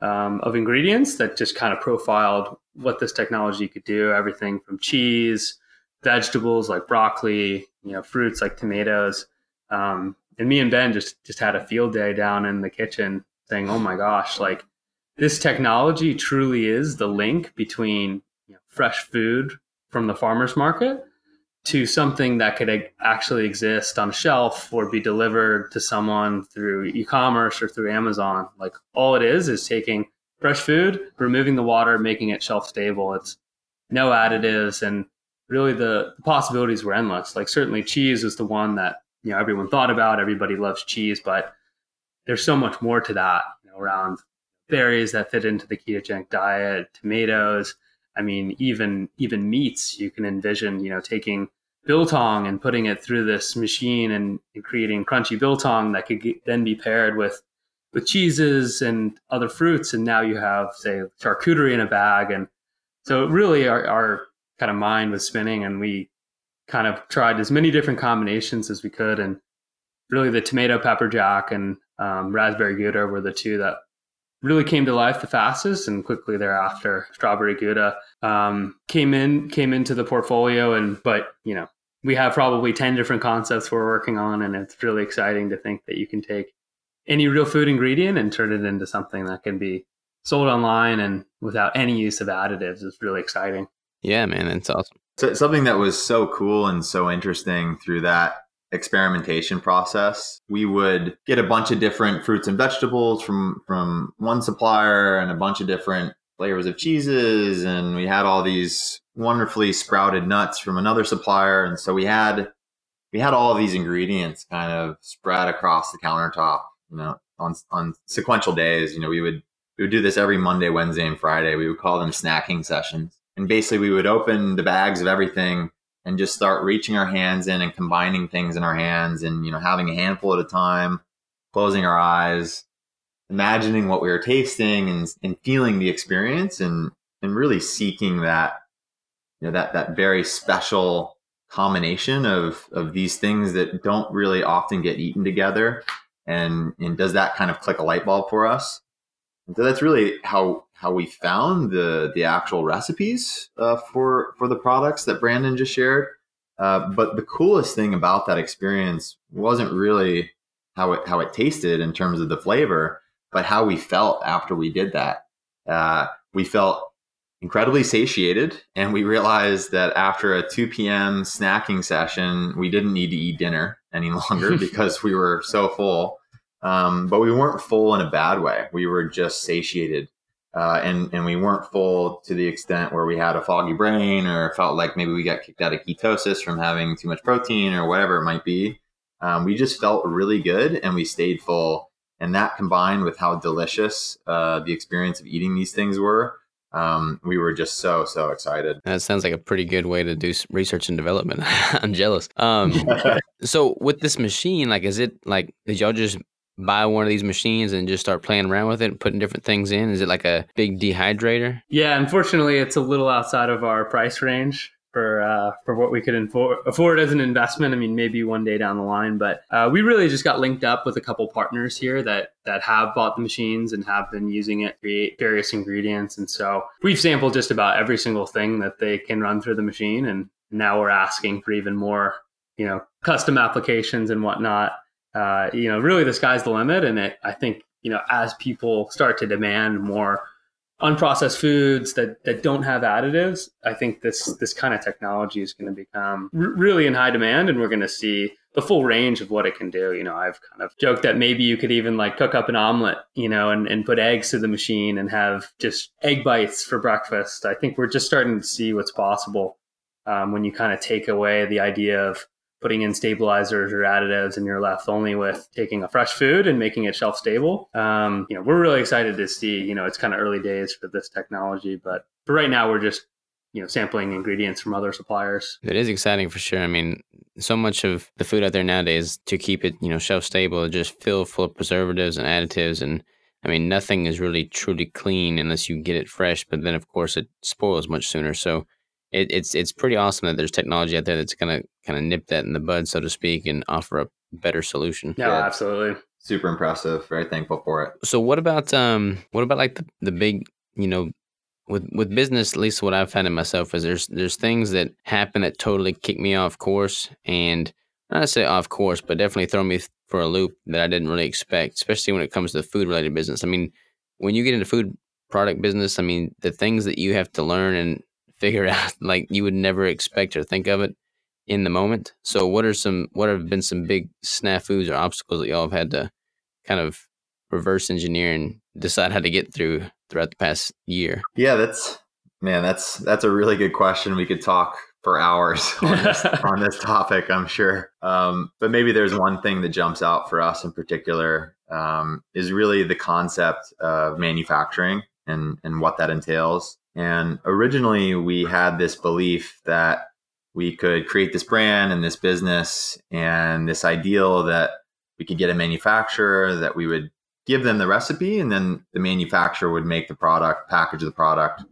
um, of ingredients that just kind of profiled what this technology could do. Everything from cheese, vegetables like broccoli, you know, fruits like tomatoes. Um, and me and Ben just just had a field day down in the kitchen, saying, "Oh my gosh, like." This technology truly is the link between you know, fresh food from the farmer's market to something that could actually exist on a shelf or be delivered to someone through e-commerce or through Amazon. Like all it is is taking fresh food, removing the water, making it shelf stable. It's no additives and really the, possibilities were endless. Like certainly cheese was the one that, you know, everyone thought about. Everybody loves cheese, but there's so much more to that you know, around berries that fit into the ketogenic diet, tomatoes, I mean, even even meats, you can envision, you know, taking biltong and putting it through this machine and, and creating crunchy biltong that could get, then be paired with with cheeses and other fruits, and now you have, say, charcuterie in a bag, and so really our, our kind of mind was spinning, and we kind of tried as many different combinations as we could, and really the tomato pepper jack and um, raspberry gouda were the two that really came to life the fastest and quickly thereafter. Strawberry gouda um, came in came into the portfolio and but you know we have probably 10 different concepts we're working on and it's really exciting to think that you can take any real food ingredient and turn it into something that can be sold online and without any use of additives is really exciting yeah man that's awesome so something that was so cool and so interesting through that experimentation process. We would get a bunch of different fruits and vegetables from from one supplier and a bunch of different flavors of cheeses and we had all these wonderfully sprouted nuts from another supplier and so we had we had all of these ingredients kind of spread across the countertop, you know, on on sequential days, you know, we would we would do this every Monday, Wednesday, and Friday. We would call them snacking sessions. And basically we would open the bags of everything and just start reaching our hands in and combining things in our hands and you know having a handful at a time closing our eyes imagining what we were tasting and, and feeling the experience and and really seeking that you know that that very special combination of of these things that don't really often get eaten together and and does that kind of click a light bulb for us and so that's really how how we found the the actual recipes uh, for for the products that Brandon just shared. Uh, but the coolest thing about that experience wasn't really how it how it tasted in terms of the flavor, but how we felt after we did that. Uh, we felt incredibly satiated, and we realized that after a 2 p.m. snacking session, we didn't need to eat dinner any *laughs* longer *laughs* because we were so full. Um, but we weren't full in a bad way. We were just satiated. Uh, and, and we weren't full to the extent where we had a foggy brain or felt like maybe we got kicked out of ketosis from having too much protein or whatever it might be. Um, we just felt really good and we stayed full. And that combined with how delicious uh, the experience of eating these things were, um, we were just so so excited. That sounds like a pretty good way to do research and development. *laughs* I'm jealous. Um, *laughs* so with this machine, like, is it like did y'all just buy one of these machines and just start playing around with it and putting different things in? Is it like a big dehydrator? Yeah, unfortunately, it's a little outside of our price range for uh, for what we could infor- afford as an investment. I mean, maybe one day down the line, but uh, we really just got linked up with a couple partners here that that have bought the machines and have been using it to create various ingredients. And so we've sampled just about every single thing that they can run through the machine, and now we're asking for even more, you know, custom applications and whatnot. Uh, you know, really the sky's the limit, and it, I think you know as people start to demand more unprocessed foods that that don't have additives, I think this this kind of technology is going to become r- really in high demand, and we're going to see the full range of what it can do. You know, I've kind of joked that maybe you could even like cook up an omelet, you know, and, and put eggs to the machine and have just egg bites for breakfast. I think we're just starting to see what's possible um, when you kind of take away the idea of putting in stabilizers or additives and you're left only with taking a fresh food and making it shelf stable. Um, you know, we're really excited to see, you know, it's kind of early days for this technology, but for right now we're just, you know, sampling ingredients from other suppliers. It is exciting for sure. I mean, so much of the food out there nowadays to keep it, you know, shelf stable, just filled full of preservatives and additives and I mean, nothing is really truly clean unless you get it fresh, but then of course it spoils much sooner. So it, it's it's pretty awesome that there's technology out there that's gonna kind of nip that in the bud, so to speak, and offer a better solution. Yeah, yeah, absolutely. Super impressive. Very thankful for it. So what about um what about like the, the big you know with with business at least what I've found in myself is there's there's things that happen that totally kick me off course and not to say off course but definitely throw me for a loop that I didn't really expect especially when it comes to the food related business. I mean when you get into food product business I mean the things that you have to learn and figure out *laughs* like you would never expect or think of it in the moment. So what are some what have been some big snafus or obstacles that y'all have had to kind of reverse engineer and decide how to get through throughout the past year? Yeah, that's man, that's that's a really good question. We could talk for hours *laughs* on this, *laughs* on this topic, I'm sure. Um, but maybe there's one thing that jumps out for us in particular um, is really the concept of manufacturing and and what that entails. And originally, we had this belief that we could create this brand and this business and this ideal that we could get a manufacturer that we would give them the recipe and then the manufacturer would make the product, package the product,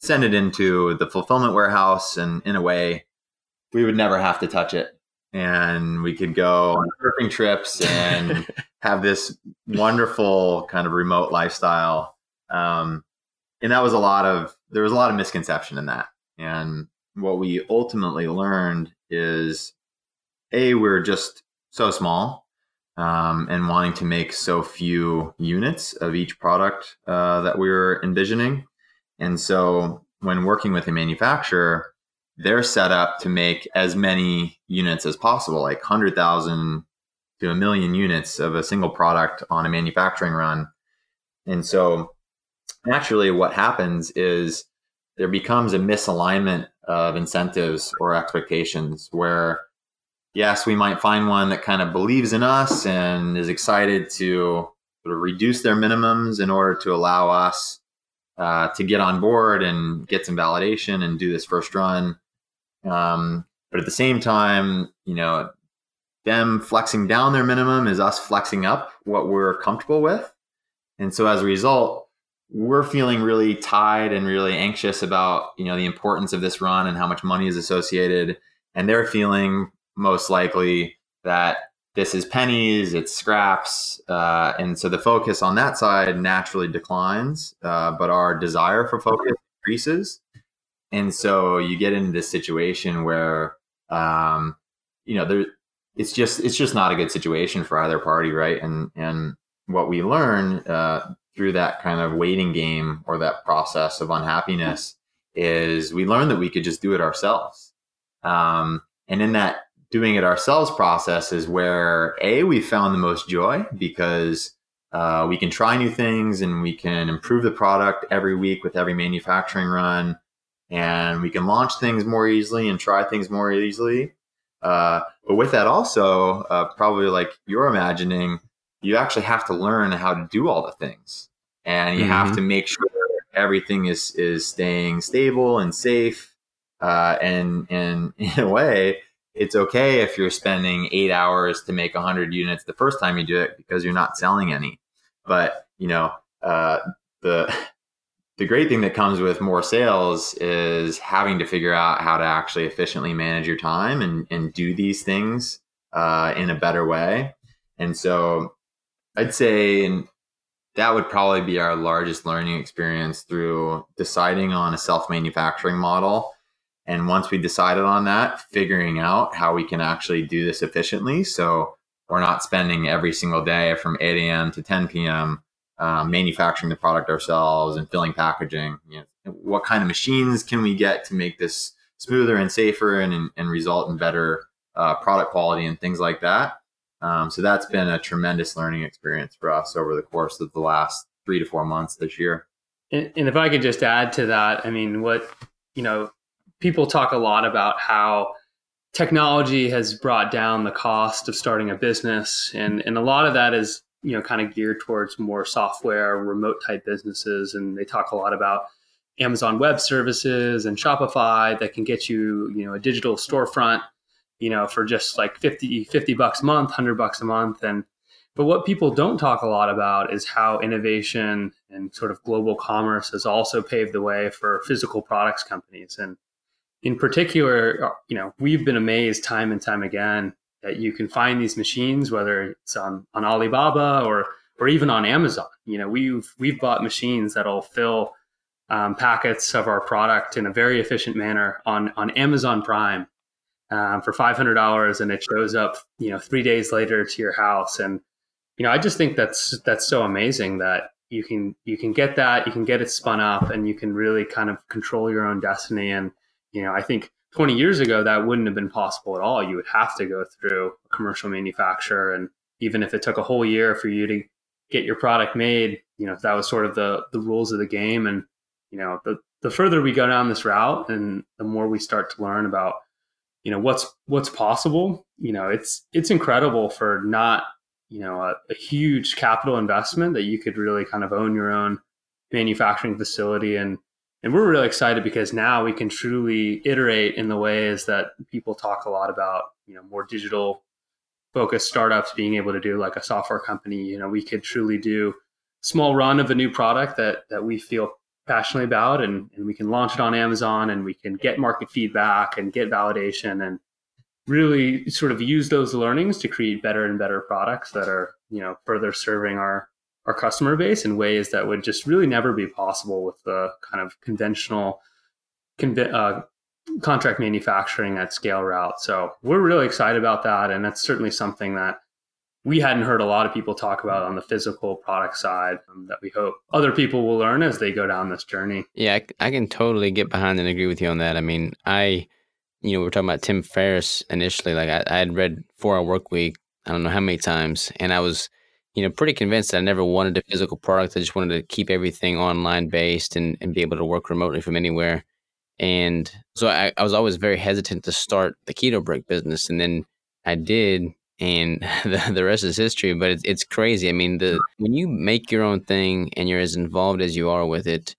send it into the fulfillment warehouse. And in a way, we would never have to touch it. And we could go on surfing trips and *laughs* have this wonderful kind of remote lifestyle. Um, and that was a lot of there was a lot of misconception in that. And what we ultimately learned is a we're just so small um, and wanting to make so few units of each product uh, that we were envisioning. And so when working with a manufacturer they're set up to make as many units as possible like 100000 to a million units of a single product on a manufacturing run. And so naturally what happens is there becomes a misalignment of incentives or expectations where yes we might find one that kind of believes in us and is excited to sort of reduce their minimums in order to allow us uh, to get on board and get some validation and do this first run. Um, but at the same time you know them flexing down their minimum is us flexing up what we're comfortable with. And so as a result we're feeling really tied and really anxious about you know the importance of this run and how much money is associated. And they're feeling most likely that this is pennies it's scraps uh, and so the focus on that side naturally declines uh, but our desire for focus increases. And so you get into this situation where um, you know there it's just it's just not a good situation for either party right? And and what we learn uh, through that kind of waiting game or that process of unhappiness is we learned that we could just do it ourselves. Um, and in that doing it ourselves process is where a we found the most joy because uh, we can try new things and we can improve the product every week with every manufacturing run. And we can launch things more easily and try things more easily. Uh, but with that also uh, probably like you're imagining you actually have to learn how to do all the things and you mm-hmm. have to make sure everything is is staying stable and safe uh, and and *laughs* in a way it's okay if you're spending eight hours to make 100 units the first time you do it because you're not selling any but you know uh, the *laughs* the great thing that comes with more sales is having to figure out how to actually efficiently manage your time and, and do these things uh, in a better way. And so I'd say that would probably be our largest learning experience through deciding on a self manufacturing model. And once we decided on that, figuring out how we can actually do this efficiently. So we're not spending every single day from 8 a.m. to 10 p.m. Um, manufacturing the product ourselves and filling packaging. You know, what kind of machines can we get to make this smoother and safer and, and result in better uh, product quality and things like that? Um, so that's been a tremendous learning experience for us over the course of the last three to four months this year. And, and if I could just add to that, I mean, what, you know, people talk a lot about how technology has brought down the cost of starting a business. And, and a lot of that is, you know, kind of geared towards more software, remote type businesses. And they talk a lot about Amazon Web Services and Shopify that can get you, you know, a digital storefront you know, for just like 50, 50 bucks a month, 100 bucks a month. And, but what people don't talk a lot about is how innovation and sort of global commerce has also paved the way for physical products companies. And in particular, you know, we've been amazed time and time again that you can find these machines, whether it's on, on Alibaba or, or even on Amazon. You know, we've, we've bought machines that'll fill um, packets of our product in a very efficient manner on, on Amazon Prime um, for five hundred dollars, and it shows up, you know, three days later to your house. And you know, I just think that's that's so amazing that you can you can get that, you can get it spun up, and you can really kind of control your own destiny. And you know, I think 20 years ago that wouldn't have been possible at all. You would have to go through a commercial manufacturer, and even if it took a whole year for you to get your product made, you know, that was sort of the the rules of the game. And you know, the the further we go down this route, and the more we start to learn about you know what's what's possible. You know it's it's incredible for not you know a, a, huge capital investment that you could really kind of own your own manufacturing facility. And and we're really excited because now we can truly iterate in the ways that people talk a lot about you know more digital focused startups being able to do like a software company. You know we could truly do small run of a new product that that we feel passionately about and, and we can launch it on Amazon and we can get market feedback and get validation and really sort of use those learnings to create better and better products that are, you know, further serving our our customer base in ways that would just really never be possible with the kind of conventional conv- uh, contract manufacturing at scale route. So we're really excited about that. And that's certainly something that we hadn't heard a lot of people talk about on the physical product side um, that we hope other people will learn as they go down this journey. Yeah, I, can totally get behind and agree with you on that. I mean, I, you know, we are talking about Tim Ferriss initially. Like, I, I had read Four Hour Work Week, I don't know how many times, and I was, you know, pretty convinced that I never wanted a physical product. I just wanted to keep everything online based and, and be able to work remotely from anywhere. And so I, I was always very hesitant to start the keto brick business. And then I did and *laughs* the, the rest is history. But it's it's crazy. I mean, the when you make your own thing and you're as involved as you are with it,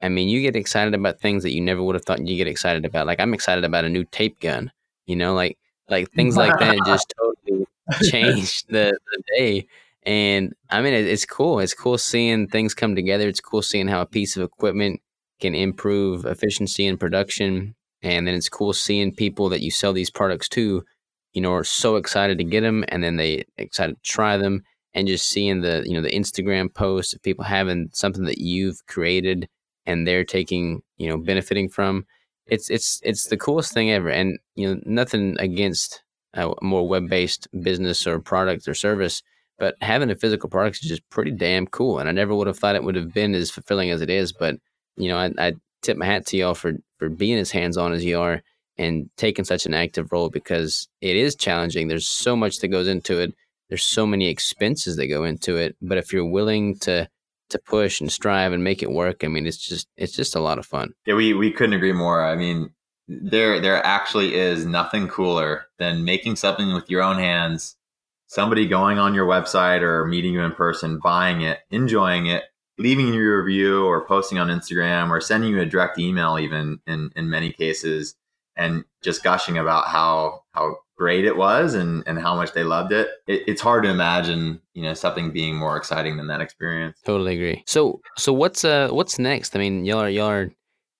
I mean, you get excited about things that you never would have thought you get excited about. Like I'm excited about a new tape gun. You know, like like things like that *laughs* just totally changed the, the day. And I mean, it, it's cool. It's cool seeing things come together. It's cool seeing how a piece of equipment can improve efficiency and production. And then it's cool seeing people that you sell these products to you know, are so excited to get them and then they excited to try them and just seeing the, you know, the Instagram posts of people having something that you've created and they're taking, you know, benefiting from. It's it's it's the coolest thing ever. And you know, nothing against a more web-based business or product or service, but having a physical product is just pretty damn cool. And I never would have thought it would have been as fulfilling as it is. But you know, I, I tip my hat to y'all for for being as hands-on as you are and taking such an active role because it is challenging. There's so much that goes into it. There's so many expenses that go into it. But if you're willing to to push and strive and make it work, I mean, it's just it's just a lot of fun. Yeah, we we couldn't agree more. I mean, there there actually is nothing cooler than making something with your own hands. Somebody going on your website or meeting you in person, buying it, enjoying it, leaving you a review or posting on Instagram or sending you a direct email even in in many cases and just gushing about how how great it was and, and how much they loved it. it. It's hard to imagine, you know, something being more exciting than that experience. Totally agree. So so what's uh what's next? I mean, y'all are y'all are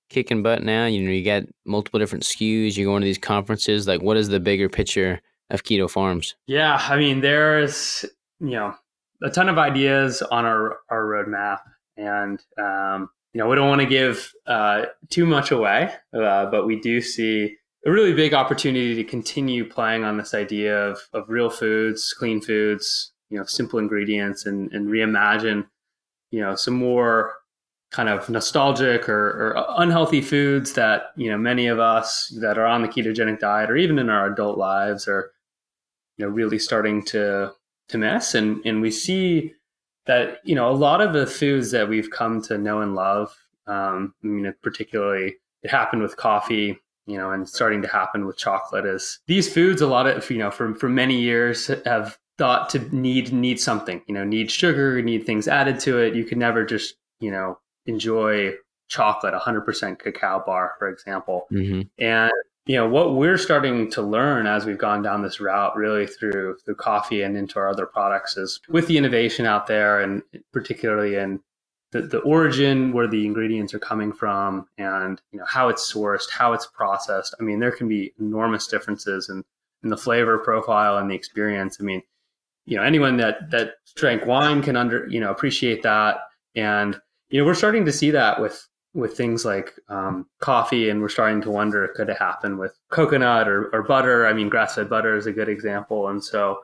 kicking butt now. You know, you got multiple different SKUs. You're going to these conferences. Like, what is the bigger picture of Keto Farms? Yeah, I mean, there's you know a ton of ideas on our our roadmap, and um, you know we don't want to give uh, too much away, uh, but we do see a really big opportunity to continue playing on this idea of of real foods, clean foods, you know, simple ingredients, and and reimagine you know some more kind of nostalgic or, or, unhealthy foods that you know many of us that are on the ketogenic diet or even in our adult lives are you know really starting to to miss. And and we see that you know a lot of the foods that we've come to know and love um, i mean particularly it happened with coffee you know and starting to happen with chocolate is these foods a lot of you know for for many years have thought to need need something you know need sugar need things added to it you can never just you know enjoy chocolate, 100% cacao bar, for example. Mm-hmm. And you know what we're starting to learn as we've gone down this route really through through coffee and into our other products is with the innovation out there and particularly in the, the origin where the ingredients are coming from and you know how it's sourced how it's processed. I mean there can be enormous differences in, in the flavor profile and the experience. I mean you know anyone that that drank wine can under you know appreciate that. And you know, we're starting to see that with with things like um, coffee, and we're starting to wonder could it happen with coconut or, or butter? I mean, grass fed butter is a good example, and so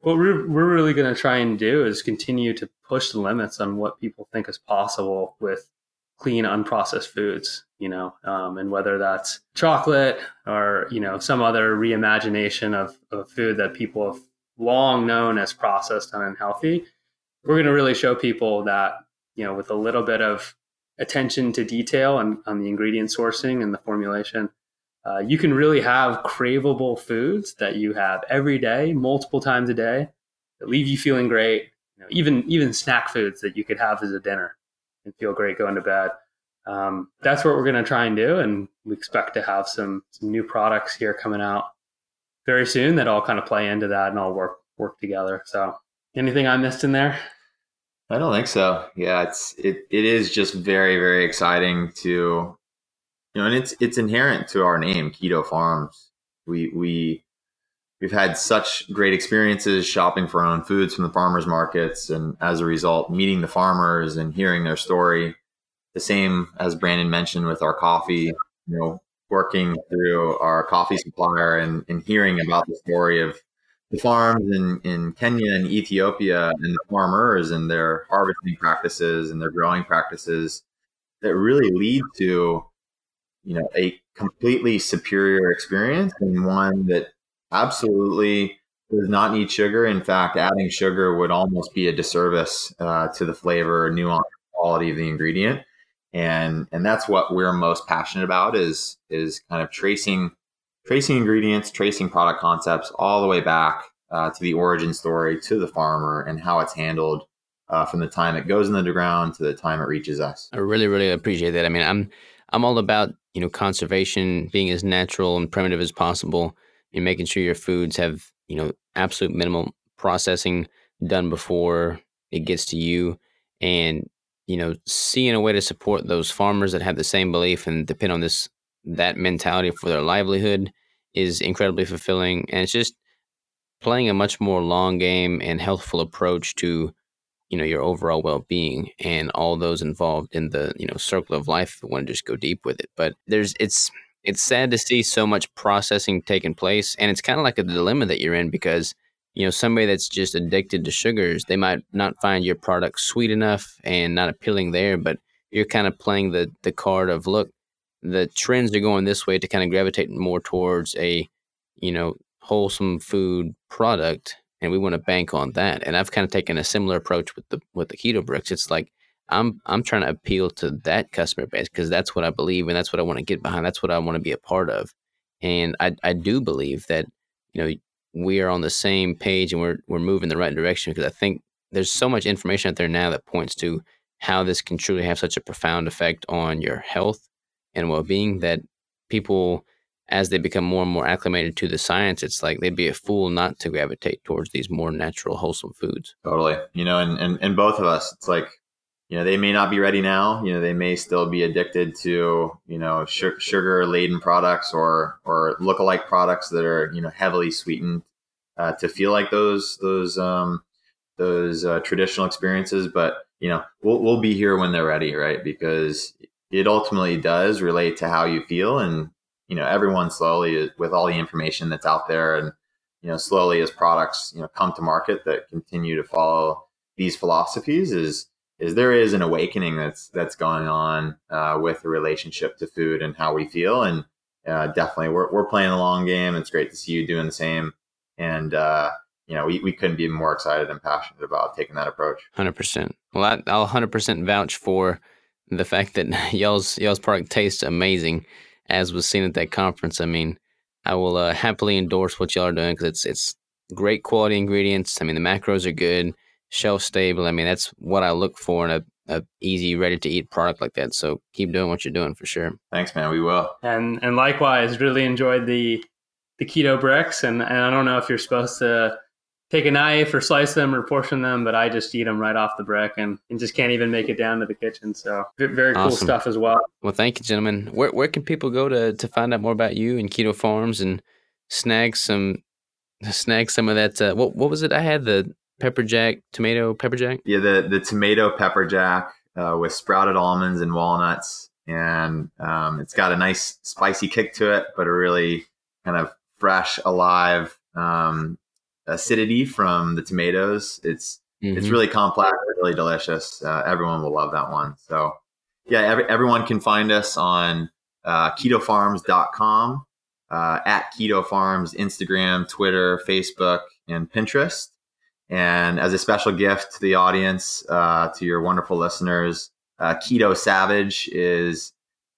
what we're we're really going to try and do is continue to push the limits on what people think is possible with clean, unprocessed foods. You know, um, and whether that's chocolate or you know some other reimagination of, of food that people have long known as processed and unhealthy, we're going to really show people that you know, with a little bit of attention to detail on, on the ingredient sourcing and the formulation, uh, you can really have craveable foods that you have every day, multiple times a day, that leave you feeling great. You know, even even snack foods that you could have as a dinner and feel great going to bed. Um, that's what we're going to try and do, and we expect to have some some new products here coming out very soon that all kind of play into that and all work work together. So, anything I missed in there? I don't think so. Yeah, it's it it is just very very exciting to you know, and it's it's inherent to our name, Keto Farms. We we we've had such great experiences shopping for our own foods from the farmers markets, and as a result, meeting the farmers and hearing their story. The same as Brandon mentioned with our coffee, you know, working through our coffee supplier and, and hearing about the story of the farms in, in Kenya and Ethiopia and the farmers and their harvesting practices and their growing practices that really lead to you know a completely superior experience and one that absolutely does not need sugar. In fact, adding sugar would almost be a disservice uh, to the flavor, nuance, quality of the ingredient, and and that's what we're most passionate about is is kind of tracing tracing ingredients, tracing product concepts all the way back uh, to the origin story, to the farmer, and how it's handled uh, from the time it goes in the ground to the time it reaches us. I really, really appreciate that. I mean, I'm I'm all about you know conservation, being as natural and primitive as possible, and making sure your foods have you know absolute minimal processing done before it gets to you, and you know seeing a way to support those farmers that have the same belief and depend on this that mentality for their livelihood is incredibly fulfilling. And it's just playing a much more long game and healthful approach to, you know, your overall well being and all those involved in the, you know, circle of life if you want to just go deep with it. But there's it's it's sad to see so much processing taking place. And it's kind of like a dilemma that you're in because, you know, somebody that's just addicted to sugars, they might not find your product sweet enough and not appealing there, but you're kind of playing the the card of look, the trends are going this way to kind of gravitate more towards a you know wholesome food product and we want to bank on that and i've kind of taken a similar approach with the with the keto bricks. It's like i'm i'm trying to appeal to that customer base because that's what i believe and that's what i want to get behind that's what i want to be a part of and i i do believe that you know we are on the same page and we're we're moving the right direction because i think there's so much information out there now that points to how this can truly have such a profound effect on your health and well-being that people as they become more and more acclimated to the science, it's like they'd be a fool not to gravitate towards these more natural, wholesome foods. Totally. You know, and, and, and both of us, it's like, you know, they may not be ready now. You know, they may still be addicted to, you know, sh- sugar laden products or, or lookalike products that are, you know, heavily sweetened uh, to feel like those, those, um, those uh, traditional experiences. But, you know, we'll, we'll be here when they're ready, right? Because it ultimately does relate to how you feel and you know everyone slowly with all the information that's out there and you know slowly as products you know come to market that continue to follow these philosophies is is there is an awakening that's that's going on uh, with the relationship to food and how we feel and uh, definitely we're, we're playing a long game. It's great to see you doing the same. And uh, you know we, we couldn't be more excited and passionate about taking that approach. 100% well I, i'll 100% vouch for the fact that *laughs* y'all's y'all's product tastes amazing as was seen at that conference. I mean, I will uh, happily endorse what y'all are doing because it's it's great quality ingredients. I mean, the macros are good, shelf stable. I mean, that's what I look for in a, a easy, ready to eat product like that. So keep doing what you're doing for sure. Thanks, man. We will. And and likewise, really enjoyed the the keto bricks. And, and I don't know if you're supposed to take a knife or slice them or portion them, but I just eat them right off the brick and, and just can't even make it down to the kitchen. So very cool stuff as well. Well, thank you, gentlemen. Where, where can people go to, to find out more about you and Keto Farms and snag some snag some of that? Uh, what what was it? I had the pepper jack tomato pepper jack. Yeah, the the tomato pepper jack uh, with sprouted almonds and walnuts, and um, it's got a nice spicy kick to it, but a really kind of fresh, alive um, acidity from the tomatoes. It's mm-hmm. it's really complex, really delicious. Uh, everyone will love that one. So yeah, every, everyone can find us on uh, ketofarms.com, uh, at Keto Farms, Instagram, Twitter, Facebook, and Pinterest. And as a special gift to the audience, uh, to your wonderful listeners, uh, Keto Savage is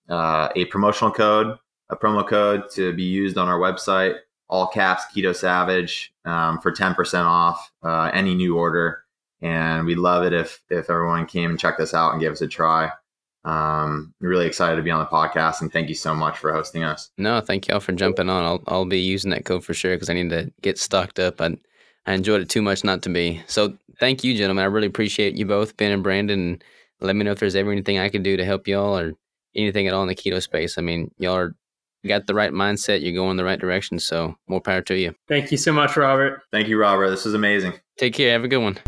uh, a promotional code, a promo code to be used on our website all caps Keto Savage um, for 10% off uh, any new order. And we'd love it if if everyone came and checked us out and gave us a try. Um, really excited to be on the podcast and thank you so much for hosting us. No, thank y'all for jumping on. I'll I'll be using that code for sure because I need to get stocked up. I I enjoyed it too much not to be. So thank you, gentlemen. I really appreciate you both, Ben and Brandon. Let me know if there's ever anything I can do to help y'all or anything at all in the keto space. I mean, y'all are got the right mindset, you're going the right direction. So more power to you. Thank you so much, Robert. Thank you, Robert. This is amazing. Take care. Have a good one.